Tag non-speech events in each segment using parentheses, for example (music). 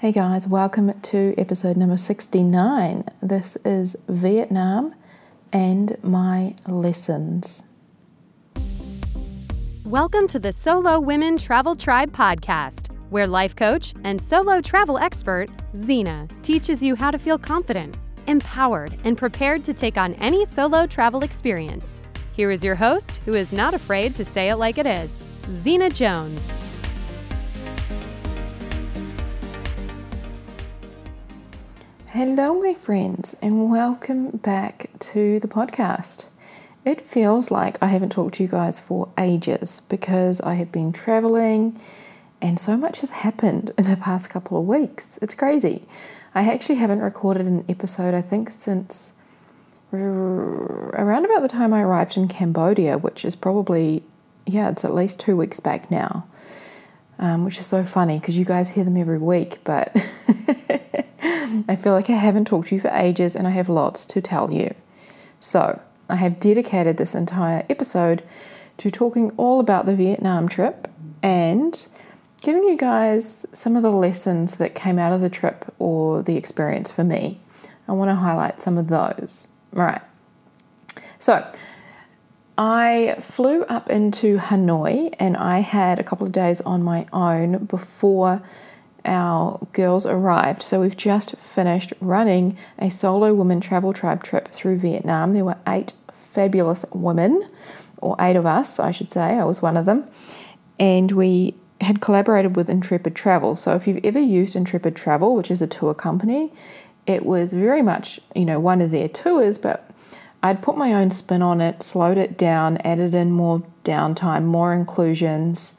Hey guys, welcome to episode number 69. This is Vietnam and my lessons. Welcome to the Solo Women Travel Tribe podcast, where life coach and solo travel expert Zena teaches you how to feel confident, empowered, and prepared to take on any solo travel experience. Here is your host, who is not afraid to say it like it is, Zena Jones. Hello, my friends, and welcome back to the podcast. It feels like I haven't talked to you guys for ages because I have been traveling and so much has happened in the past couple of weeks. It's crazy. I actually haven't recorded an episode, I think, since around about the time I arrived in Cambodia, which is probably, yeah, it's at least two weeks back now, um, which is so funny because you guys hear them every week, but. (laughs) I feel like I haven't talked to you for ages and I have lots to tell you. So, I have dedicated this entire episode to talking all about the Vietnam trip and giving you guys some of the lessons that came out of the trip or the experience for me. I want to highlight some of those. Right. So, I flew up into Hanoi and I had a couple of days on my own before our girls arrived. So we've just finished running a solo woman travel tribe trip through Vietnam. There were eight fabulous women, or eight of us, I should say. I was one of them. And we had collaborated with Intrepid Travel. So if you've ever used Intrepid Travel, which is a tour company, it was very much, you know, one of their tours, but I'd put my own spin on it, slowed it down, added in more downtime, more inclusions,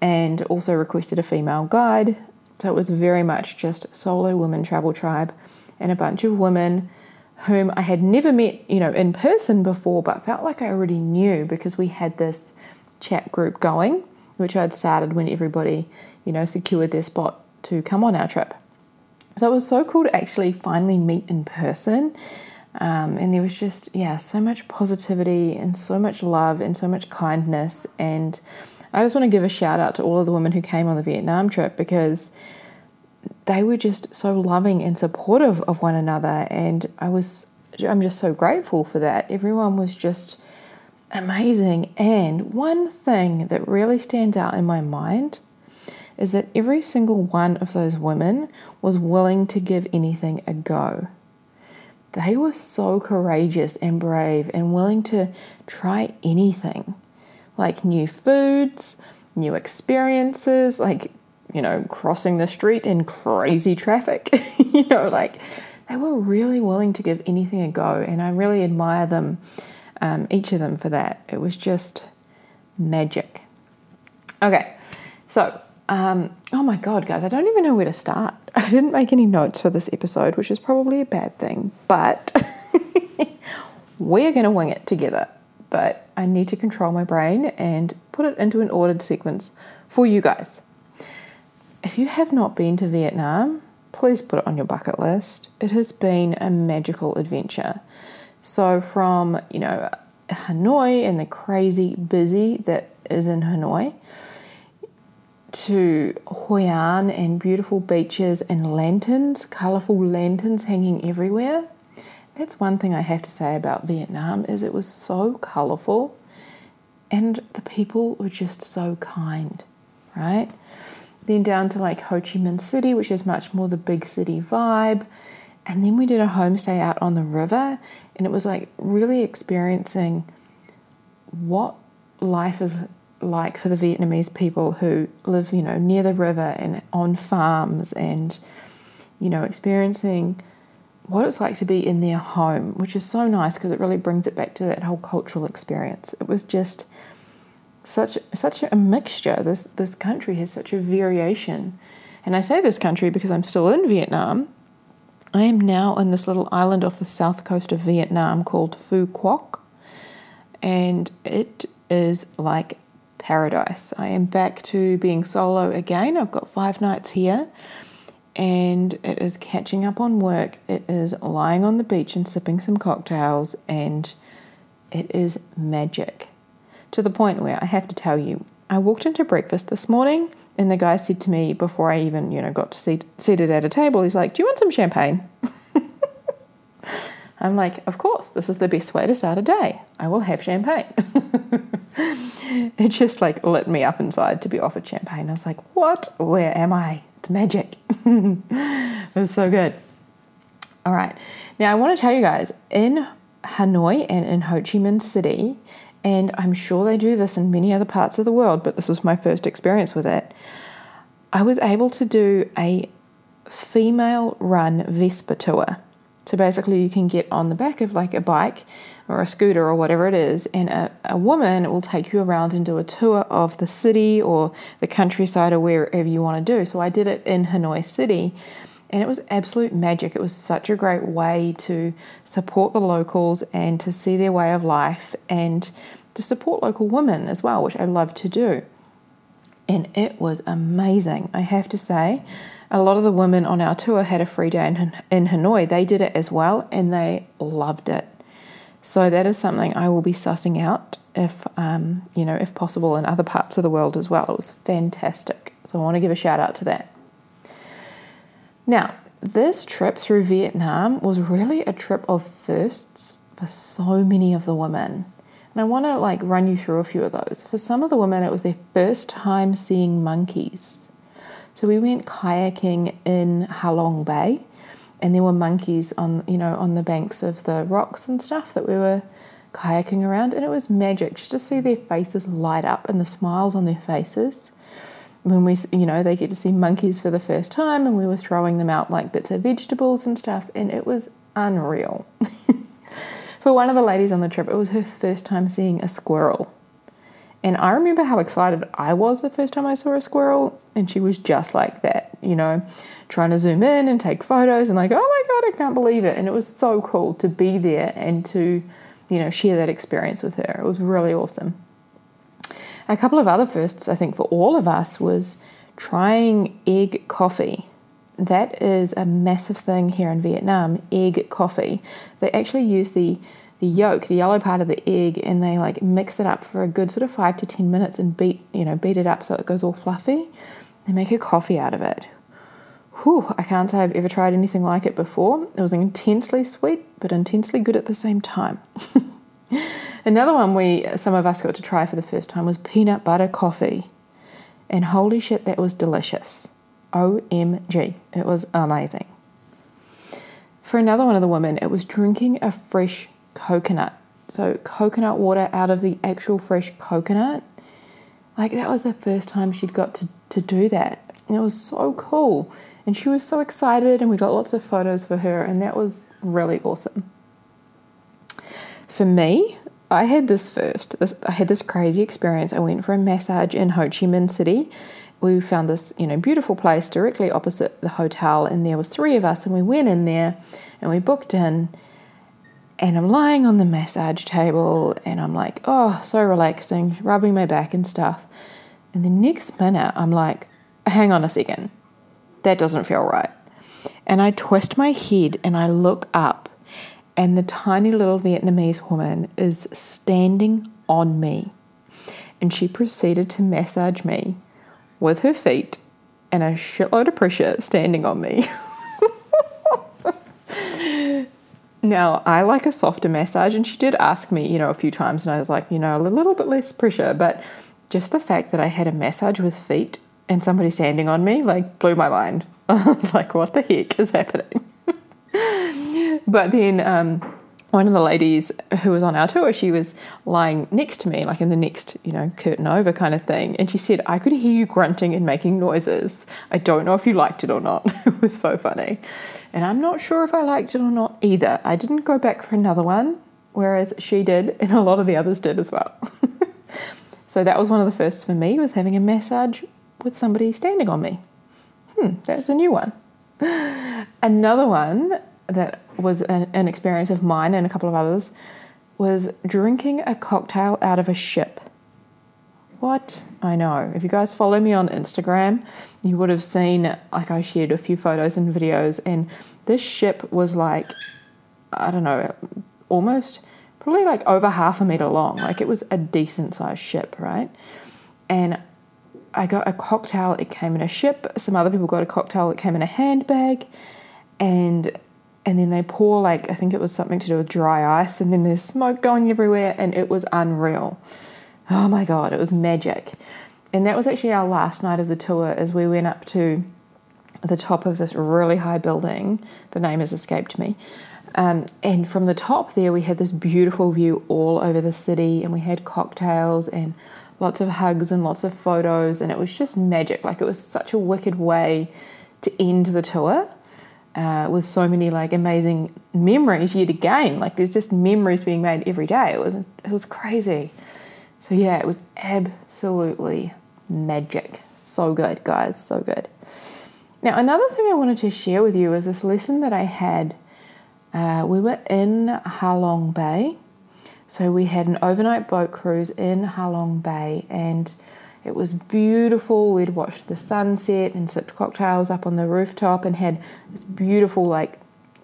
and also requested a female guide so it was very much just solo women travel tribe and a bunch of women whom I had never met, you know, in person before, but felt like I already knew because we had this chat group going, which I'd started when everybody, you know, secured their spot to come on our trip. So it was so cool to actually finally meet in person. Um, and there was just, yeah, so much positivity and so much love and so much kindness. And I just want to give a shout out to all of the women who came on the Vietnam trip because they were just so loving and supportive of one another. And I was, I'm just so grateful for that. Everyone was just amazing. And one thing that really stands out in my mind is that every single one of those women was willing to give anything a go. They were so courageous and brave and willing to try anything like new foods, new experiences, like, you know, crossing the street in crazy traffic. (laughs) you know, like they were really willing to give anything a go. And I really admire them, um, each of them, for that. It was just magic. Okay, so, um, oh my God, guys, I don't even know where to start. I didn't make any notes for this episode, which is probably a bad thing, but (laughs) we're going to wing it together but I need to control my brain and put it into an ordered sequence for you guys. If you have not been to Vietnam, please put it on your bucket list. It has been a magical adventure. So, from you know, Hanoi and the crazy busy that is in Hanoi to Hoi An and beautiful beaches and lanterns, colourful lanterns hanging everywhere that's one thing I have to say about Vietnam is it was so colorful and the people were just so kind, right? Then down to like Ho Chi Minh City, which is much more the big city vibe. And then we did a homestay out on the river, and it was like really experiencing what life is like for the Vietnamese people who live, you know, near the river and on farms and, you know, experiencing what it's like to be in their home, which is so nice because it really brings it back to that whole cultural experience. It was just such such a mixture. This this country has such a variation. And I say this country because I'm still in Vietnam. I am now in this little island off the south coast of Vietnam called Phu Quoc. And it is like paradise. I am back to being solo again. I've got five nights here and it is catching up on work. It is lying on the beach and sipping some cocktails, and it is magic to the point where I have to tell you, I walked into breakfast this morning And the guy said to me before I even, you know, got to seat, seated at a table, he's like, Do you want some champagne? (laughs) I'm like, Of course, this is the best way to start a day. I will have champagne. (laughs) (laughs) it just like lit me up inside to be offered champagne. I was like, What? Where am I? It's magic. (laughs) it was so good. All right. Now, I want to tell you guys in Hanoi and in Ho Chi Minh City, and I'm sure they do this in many other parts of the world, but this was my first experience with it. I was able to do a female run Vespa tour. So basically, you can get on the back of like a bike or a scooter or whatever it is, and a, a woman will take you around and do a tour of the city or the countryside or wherever you want to do. So I did it in Hanoi City and it was absolute magic. It was such a great way to support the locals and to see their way of life and to support local women as well, which I love to do. And it was amazing, I have to say. A lot of the women on our tour had a free day in, in Hanoi. They did it as well and they loved it. So that is something I will be sussing out if um, you know if possible in other parts of the world as well. It was fantastic. So I want to give a shout out to that. Now, this trip through Vietnam was really a trip of firsts for so many of the women. And I want to like run you through a few of those. For some of the women, it was their first time seeing monkeys. So we went kayaking in Halong Bay, and there were monkeys on you know on the banks of the rocks and stuff that we were kayaking around, and it was magic just to see their faces light up and the smiles on their faces when we, you know, they get to see monkeys for the first time, and we were throwing them out like bits of vegetables and stuff, and it was unreal. (laughs) for one of the ladies on the trip, it was her first time seeing a squirrel. And I remember how excited I was the first time I saw a squirrel, and she was just like that, you know, trying to zoom in and take photos and like, oh my god, I can't believe it. And it was so cool to be there and to, you know, share that experience with her. It was really awesome. A couple of other firsts, I think, for all of us was trying egg coffee. That is a massive thing here in Vietnam, egg coffee. They actually use the the yolk, the yellow part of the egg, and they like mix it up for a good sort of five to ten minutes and beat, you know, beat it up so it goes all fluffy. They make a coffee out of it. Whew, I can't say I've ever tried anything like it before. It was intensely sweet, but intensely good at the same time. (laughs) Another one we some of us got to try for the first time was peanut butter coffee. And holy shit, that was delicious. OMG. It was amazing. For another one of the women, it was drinking a fresh coconut. So, coconut water out of the actual fresh coconut. Like, that was the first time she'd got to, to do that. And it was so cool. And she was so excited, and we got lots of photos for her, and that was really awesome. For me, I had this first. This, I had this crazy experience. I went for a massage in Ho Chi Minh City. We found this, you know, beautiful place directly opposite the hotel, and there was three of us, and we went in there, and we booked in. And I'm lying on the massage table, and I'm like, oh, so relaxing, rubbing my back and stuff. And the next minute, I'm like, hang on a second, that doesn't feel right. And I twist my head and I look up and the tiny little Vietnamese woman is standing on me. And she proceeded to massage me with her feet and a shitload of pressure standing on me. (laughs) now, I like a softer massage, and she did ask me, you know, a few times, and I was like, you know, a little bit less pressure, but just the fact that I had a massage with feet and somebody standing on me, like, blew my mind. (laughs) I was like, what the heck is happening? (laughs) But then um, one of the ladies who was on our tour, she was lying next to me, like in the next, you know, curtain over kind of thing. And she said, I could hear you grunting and making noises. I don't know if you liked it or not. (laughs) it was so funny. And I'm not sure if I liked it or not either. I didn't go back for another one, whereas she did, and a lot of the others did as well. so that was one of the first for me, was having a massage with somebody standing on me. Hmm, that's a new one. Another one that was an, an experience of mine and a couple of others was drinking a cocktail out of a ship. What? I know. If you guys follow me on Instagram, you would have seen, like, I shared a few photos and videos, and this ship was like, I don't know, almost probably like over half a meter long. Like, it was a decent sized ship, right? And I got a cocktail, it came in a ship. Some other people got a cocktail, it came in a handbag. And and then they pour like I think it was something to do with dry ice and then there's smoke going everywhere and it was unreal. Oh my god, it was magic. And that was actually our last night of the tour as we went up to the top of this really high building. The name has escaped me. Um, and from the top there, we had this beautiful view all over the city, and we had cocktails and lots of hugs and lots of photos, and it was just magic. Like it was such a wicked way to end the tour. Uh, with so many like amazing memories yet again, like there's just memories being made every day. It was it was crazy. So yeah, it was absolutely magic. So good, guys, so good. Now, another thing I wanted to share with you is this lesson that I had. Uh, we were in Halong Bay. So we had an overnight boat cruise in Halong Bay and it was beautiful. We'd watched the sunset and sipped cocktails up on the rooftop and had this beautiful, like,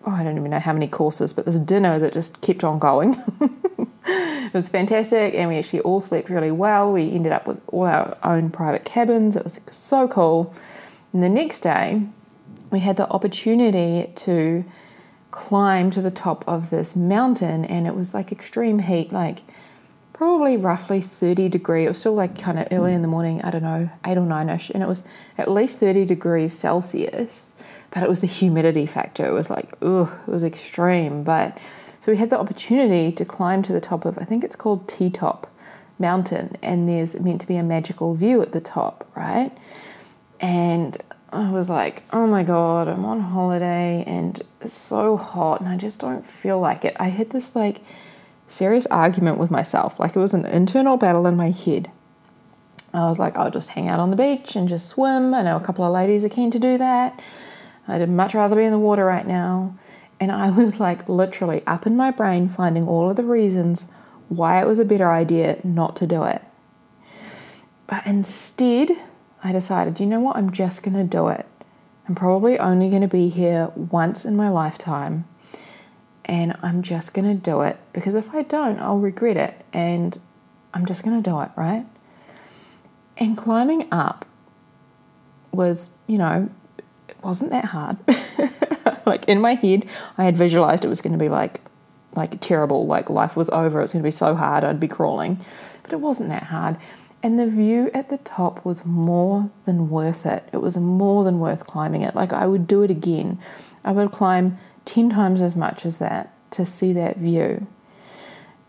oh, I don't even know how many courses, but this dinner that just kept on going. (laughs) it was fantastic and we actually all slept really well. We ended up with all our own private cabins. It was so cool. And the next day, we had the opportunity to climb to the top of this mountain, and it was like extreme heat, like probably roughly 30 degree. It was still like kind of early in the morning, I don't know, 8 or 9 ish, and it was at least 30 degrees Celsius, but it was the humidity factor. It was like, ugh, it was extreme. But so we had the opportunity to climb to the top of, I think it's called Ti Top Mountain, and there's meant to be a magical view at the top, right? And I was like, oh my God, I'm on holiday and it's so hot and I just don't feel like it. I had this like serious argument with myself. Like it was an internal battle in my head. I was like, I'll just hang out on the beach and just swim. I know a couple of ladies are keen to do that. I'd much rather be in the water right now. And I (laughs) was like literally up in my brain finding all of the reasons why it was a better idea not to do it. But instead, I decided, you know what, I'm just going to do it. I'm probably only going to be here once in my lifetime, and I'm just going to do it because if I don't, I'll regret it, and I'm just going to do it, right? And climbing up was, you know, it wasn't that hard. (laughs) like in my head, I had visualized it was going to be like like terrible, like life was over, it was going to be so hard, I'd be crawling. But it wasn't that hard. And the view at the top was more than worth it. It was more than worth climbing it. Like I would do it again. I would climb 10 times as much as that to see that view.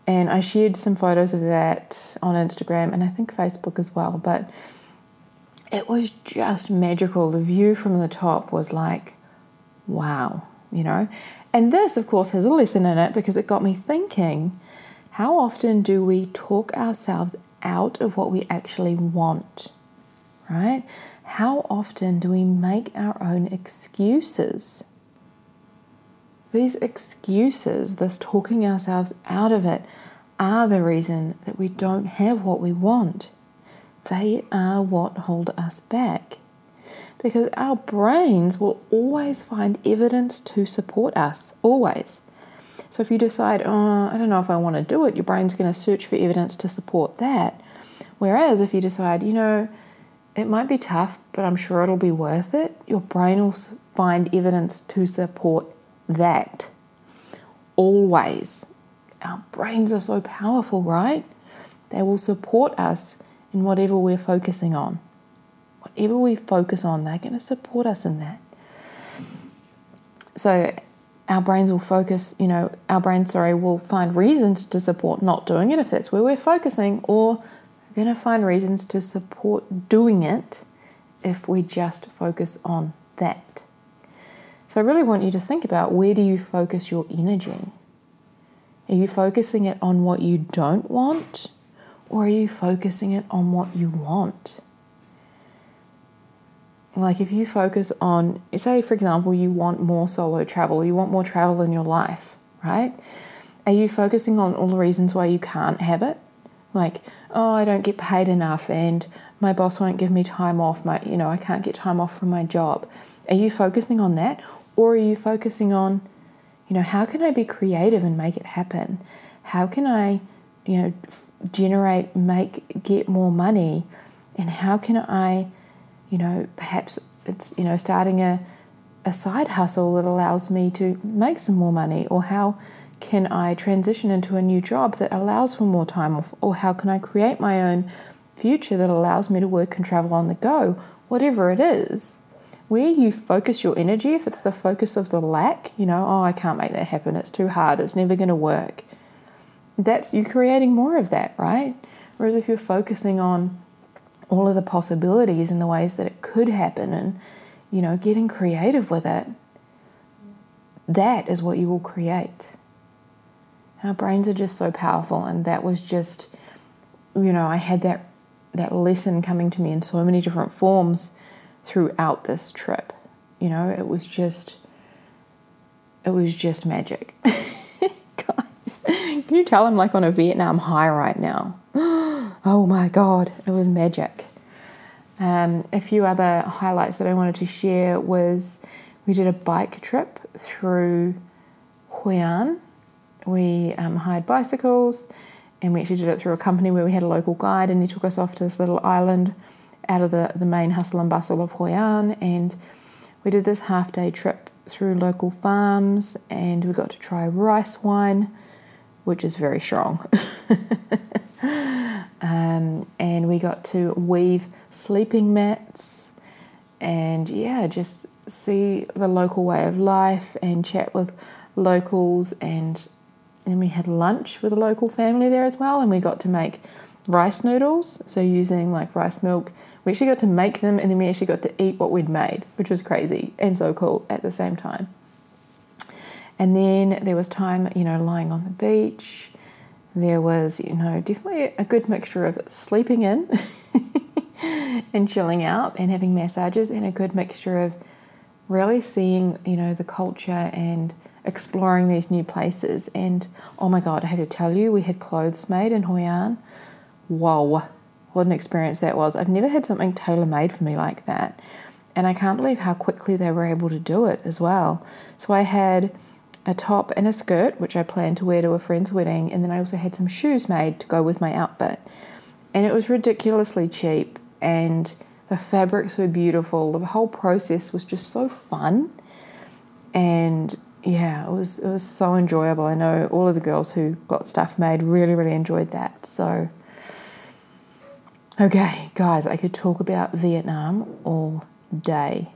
And I shared some photos of that on Instagram and I think Facebook as well. But it was just magical. The view from the top was like, wow, you know. And this, of course, has a lesson in it because it got me thinking how often do we talk ourselves out of what we actually want, right? How often do we make our own excuses? These excuses, this talking ourselves out of it, are the reason that we don't have what we want. They are what hold us back. Because our brains will always find evidence to support us, always. So if you decide, oh, I don't know if I want to do it, your brain's going to search for evidence to support that. Whereas if you decide, you know, it might be tough, but I'm sure it'll be worth it, your brain will find evidence to support that. Always. Our brains are so powerful, right? They will support us in whatever we're focusing on. Whatever we focus on, they're going to support us in that. So, our brains will focus, you know, our brain, sorry, will find reasons to support not doing it if that's where we're focusing, or we're going to find reasons to support doing it if we just focus on that. So I really want you to think about where do you focus your energy? Are you focusing it on what you don't want, or are you focusing it on what you want? Like if you focus on say for example you want more solo travel you want more travel in your life right? Are you focusing on all the reasons why you can't have it? Like oh i don't get paid enough and my boss won't give me time off my you know i can't get time off from my job. Are you focusing on that? Or are you focusing on you know how can i be creative and make it happen? How can i you know generate make get more money? And how can I, you know, perhaps it's, you know, starting a, a side hustle that allows me to make some more money? Or how can I transition into a new job that allows for more time off? Or how can I create my own future that allows me to work and travel on the go? Whatever it is, where you focus your energy, if it's the focus of the lack, you know, oh, I can't make that happen, it's too hard, it's never going to work, that's you creating more of that, right? Whereas if you're focusing on all of the possibilities and the ways that it could happen and, you know, getting creative with it, that is what you will create. Our brains are just so powerful, and that was just, you know, I had that that lesson coming to me in so many different forms throughout this trip. You know, it was just it was just magic. (laughs) Guys, can you tell I'm like on a Vietnam high right now? (gasps) oh my god, it was magic. Um, a few other highlights that I wanted to share was we did a bike trip through Hoi An. We um, hired bicycles and we actually did it through a company where we had a local guide and he took us off to this little island out of the, the main hustle and bustle of Hoi An and we did this half day trip through local farms and we got to try rice wine which is very strong (laughs) um, and we got to weave sleeping mats and yeah just see the local way of life and chat with locals. And then we had lunch with a local family there as well and we got to make rice noodles. So using like rice milk we actually got to make them and then we actually got to eat what we'd made which was crazy and so cool at the same time. And then there was time you know lying on the beach there was you know definitely a good mixture of sleeping in (laughs) and chilling out and having massages and a good mixture of really seeing you know the culture and exploring these new places and oh my god i had to tell you we had clothes made in hoi an whoa what an experience that was. I've never had something tailor made for me like that. And I can't believe how quickly they were able to do it as well. So I had a top and a skirt, which I planned to wear to a friend's wedding, and then I also had some shoes made to go with my outfit. And it was ridiculously cheap, and the fabrics were beautiful. The whole process was just so fun. And yeah, it was it was so enjoyable. I know all of the girls who got stuff made really, really enjoyed that. So Okay, guys, I could talk about Vietnam all day,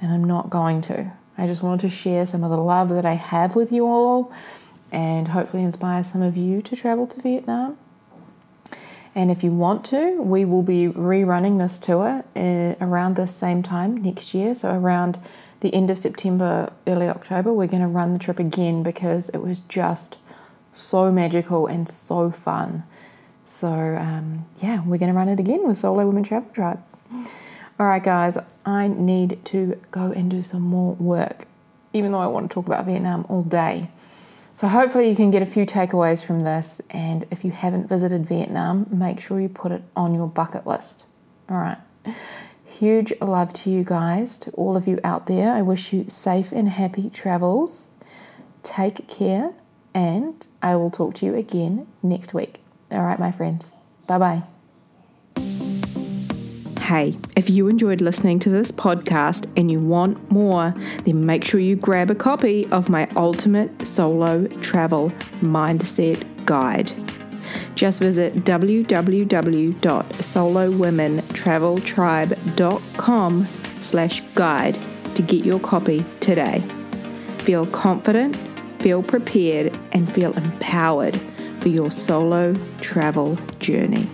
and I'm not going to. I just wanted to share some of the love that I have with you all and hopefully inspire some of you to travel to Vietnam. And if you want to, we will be rerunning this tour uh, around the same time next year. So, around the end of September, early October, we're going to run the trip again because it was just so magical and so fun. So, um, yeah, we're going to run it again with Solo Women Travel Tribe. All right, guys, I need to go and do some more work, even though I want to talk about Vietnam all day. So, hopefully, you can get a few takeaways from this. And if you haven't visited Vietnam, make sure you put it on your bucket list. All right. Huge love to you guys, to all of you out there. I wish you safe and happy travels. Take care, and I will talk to you again next week. All right, my friends. Bye bye. Hey, if you enjoyed listening to this podcast and you want more, then make sure you grab a copy of my Ultimate Solo Travel Mindset Guide. Just visit www.solowomentraveltribe.com slash guide to get your copy today. Feel confident, feel prepared, and feel empowered for your solo travel journey.